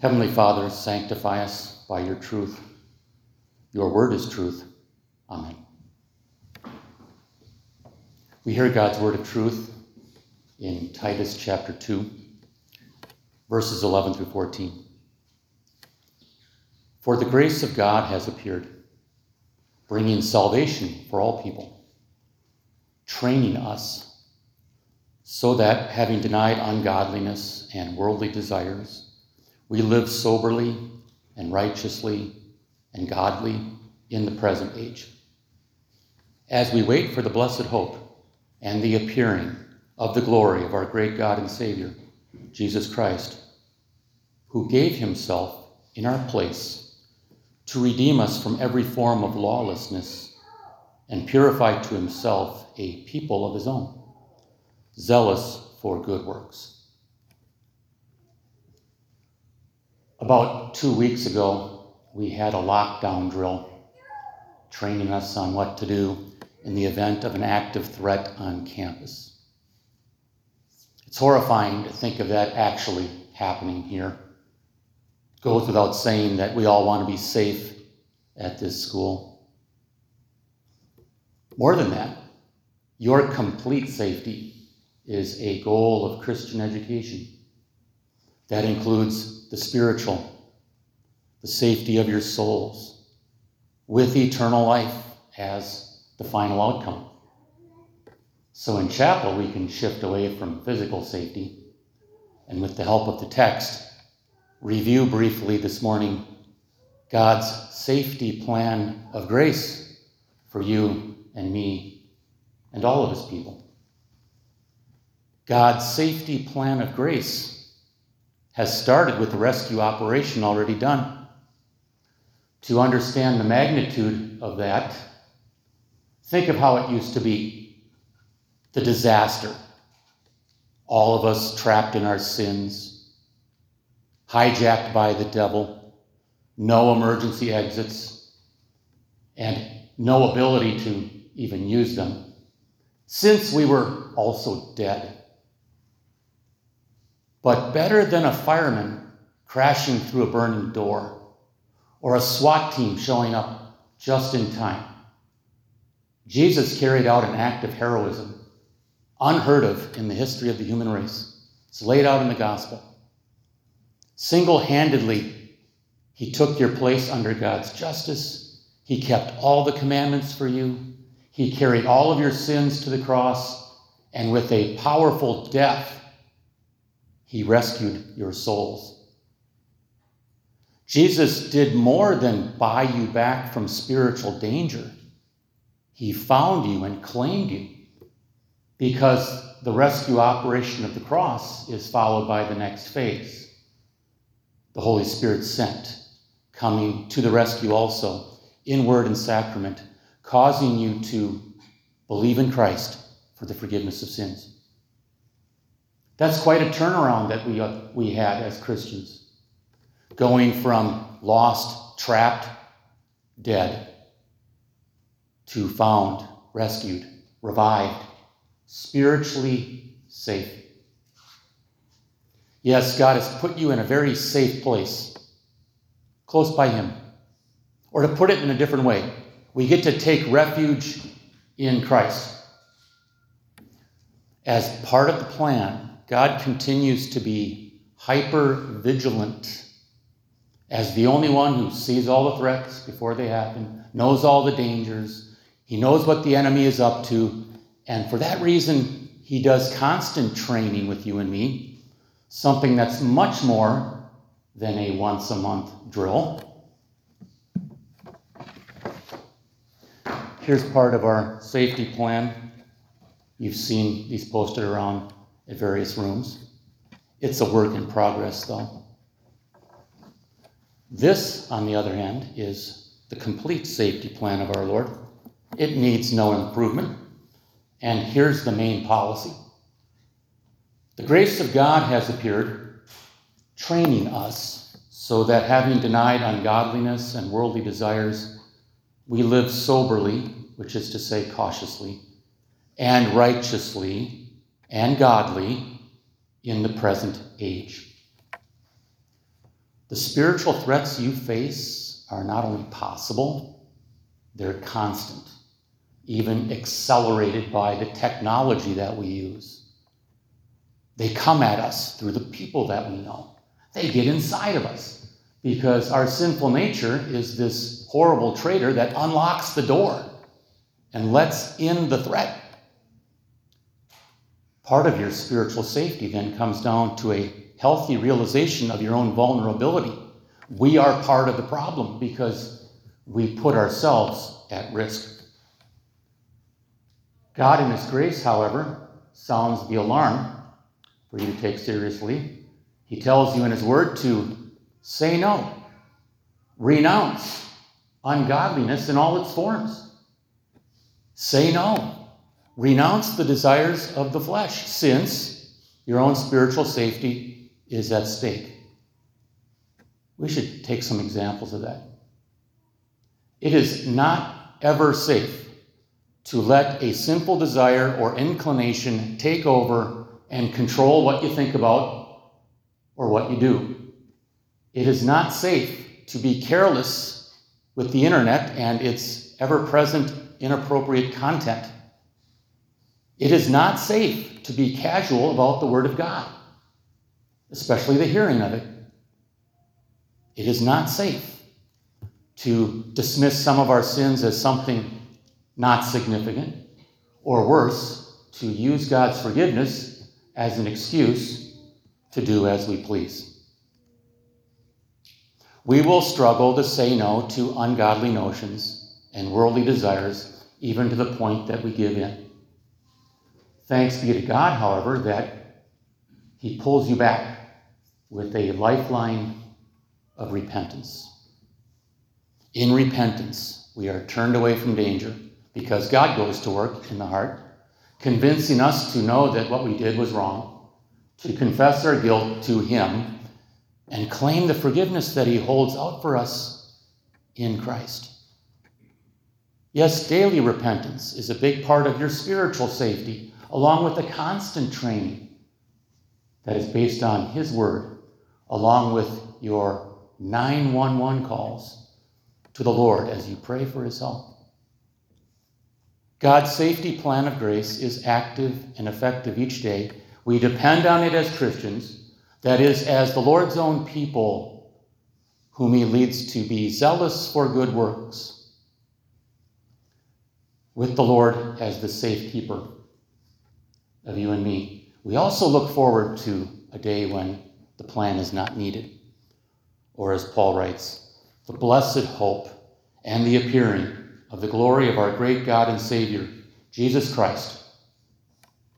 Heavenly Father, sanctify us by your truth. Your word is truth. Amen. We hear God's word of truth in Titus chapter 2, verses 11 through 14. For the grace of God has appeared, bringing salvation for all people, training us so that, having denied ungodliness and worldly desires, we live soberly and righteously and godly in the present age. As we wait for the blessed hope and the appearing of the glory of our great God and Savior, Jesus Christ, who gave himself in our place to redeem us from every form of lawlessness and purify to himself a people of his own, zealous for good works. About two weeks ago, we had a lockdown drill training us on what to do in the event of an active threat on campus. It's horrifying to think of that actually happening here. It goes without saying that we all want to be safe at this school. More than that, your complete safety is a goal of Christian education. That includes the spiritual, the safety of your souls, with eternal life as the final outcome. So in chapel, we can shift away from physical safety and, with the help of the text, review briefly this morning God's safety plan of grace for you and me and all of his people. God's safety plan of grace has started with the rescue operation already done. To understand the magnitude of that, think of how it used to be the disaster. All of us trapped in our sins, hijacked by the devil, no emergency exits, and no ability to even use them, since we were also dead. But better than a fireman crashing through a burning door or a SWAT team showing up just in time. Jesus carried out an act of heroism unheard of in the history of the human race. It's laid out in the gospel. Single handedly, he took your place under God's justice. He kept all the commandments for you. He carried all of your sins to the cross. And with a powerful death, he rescued your souls. Jesus did more than buy you back from spiritual danger. He found you and claimed you because the rescue operation of the cross is followed by the next phase the Holy Spirit sent, coming to the rescue also in word and sacrament, causing you to believe in Christ for the forgiveness of sins. That's quite a turnaround that we, uh, we had as Christians. Going from lost, trapped, dead, to found, rescued, revived, spiritually safe. Yes, God has put you in a very safe place, close by Him. Or to put it in a different way, we get to take refuge in Christ. As part of the plan, God continues to be hyper vigilant as the only one who sees all the threats before they happen, knows all the dangers, he knows what the enemy is up to, and for that reason, he does constant training with you and me, something that's much more than a once a month drill. Here's part of our safety plan. You've seen these posted around at various rooms. It's a work in progress, though. This, on the other hand, is the complete safety plan of our Lord. It needs no improvement. And here's the main policy The grace of God has appeared, training us so that having denied ungodliness and worldly desires, we live soberly, which is to say cautiously, and righteously and godly in the present age. The spiritual threats you face are not only possible, they're constant, even accelerated by the technology that we use. They come at us through the people that we know. They get inside of us because our sinful nature is this horrible traitor that unlocks the door and lets in the threat. Part of your spiritual safety then comes down to a healthy realization of your own vulnerability. We are part of the problem because we put ourselves at risk. God, in His grace, however, sounds the alarm for you to take seriously. He tells you in His Word to say no, renounce ungodliness in all its forms. Say no, renounce the desires of the flesh, since your own spiritual safety is at stake. We should take some examples of that. It is not ever safe to let a simple desire or inclination take over and control what you think about or what you do. It is not safe to be careless with the internet and its ever present inappropriate content. It is not safe to be casual about the Word of God, especially the hearing of it. It is not safe to dismiss some of our sins as something not significant, or worse, to use God's forgiveness as an excuse to do as we please. We will struggle to say no to ungodly notions and worldly desires, even to the point that we give in. Thanks be to God, however, that He pulls you back with a lifeline of repentance. In repentance, we are turned away from danger because God goes to work in the heart, convincing us to know that what we did was wrong, to confess our guilt to Him, and claim the forgiveness that He holds out for us in Christ. Yes, daily repentance is a big part of your spiritual safety, along with the constant training that is based on His Word, along with your 911 calls to the Lord as you pray for his help. God's safety plan of grace is active and effective each day. We depend on it as Christians, that is, as the Lord's own people, whom he leads to be zealous for good works, with the Lord as the safekeeper of you and me. We also look forward to a day when the plan is not needed or as Paul writes, the blessed hope and the appearing of the glory of our great God and Savior, Jesus Christ,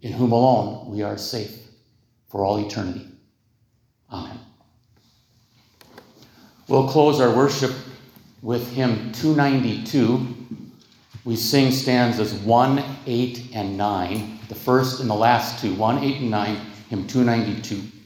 in whom alone we are safe for all eternity. Amen. We'll close our worship with hymn 292. We sing stanzas 1, 8, and 9, the first and the last two, 1, 8, and 9, hymn 292.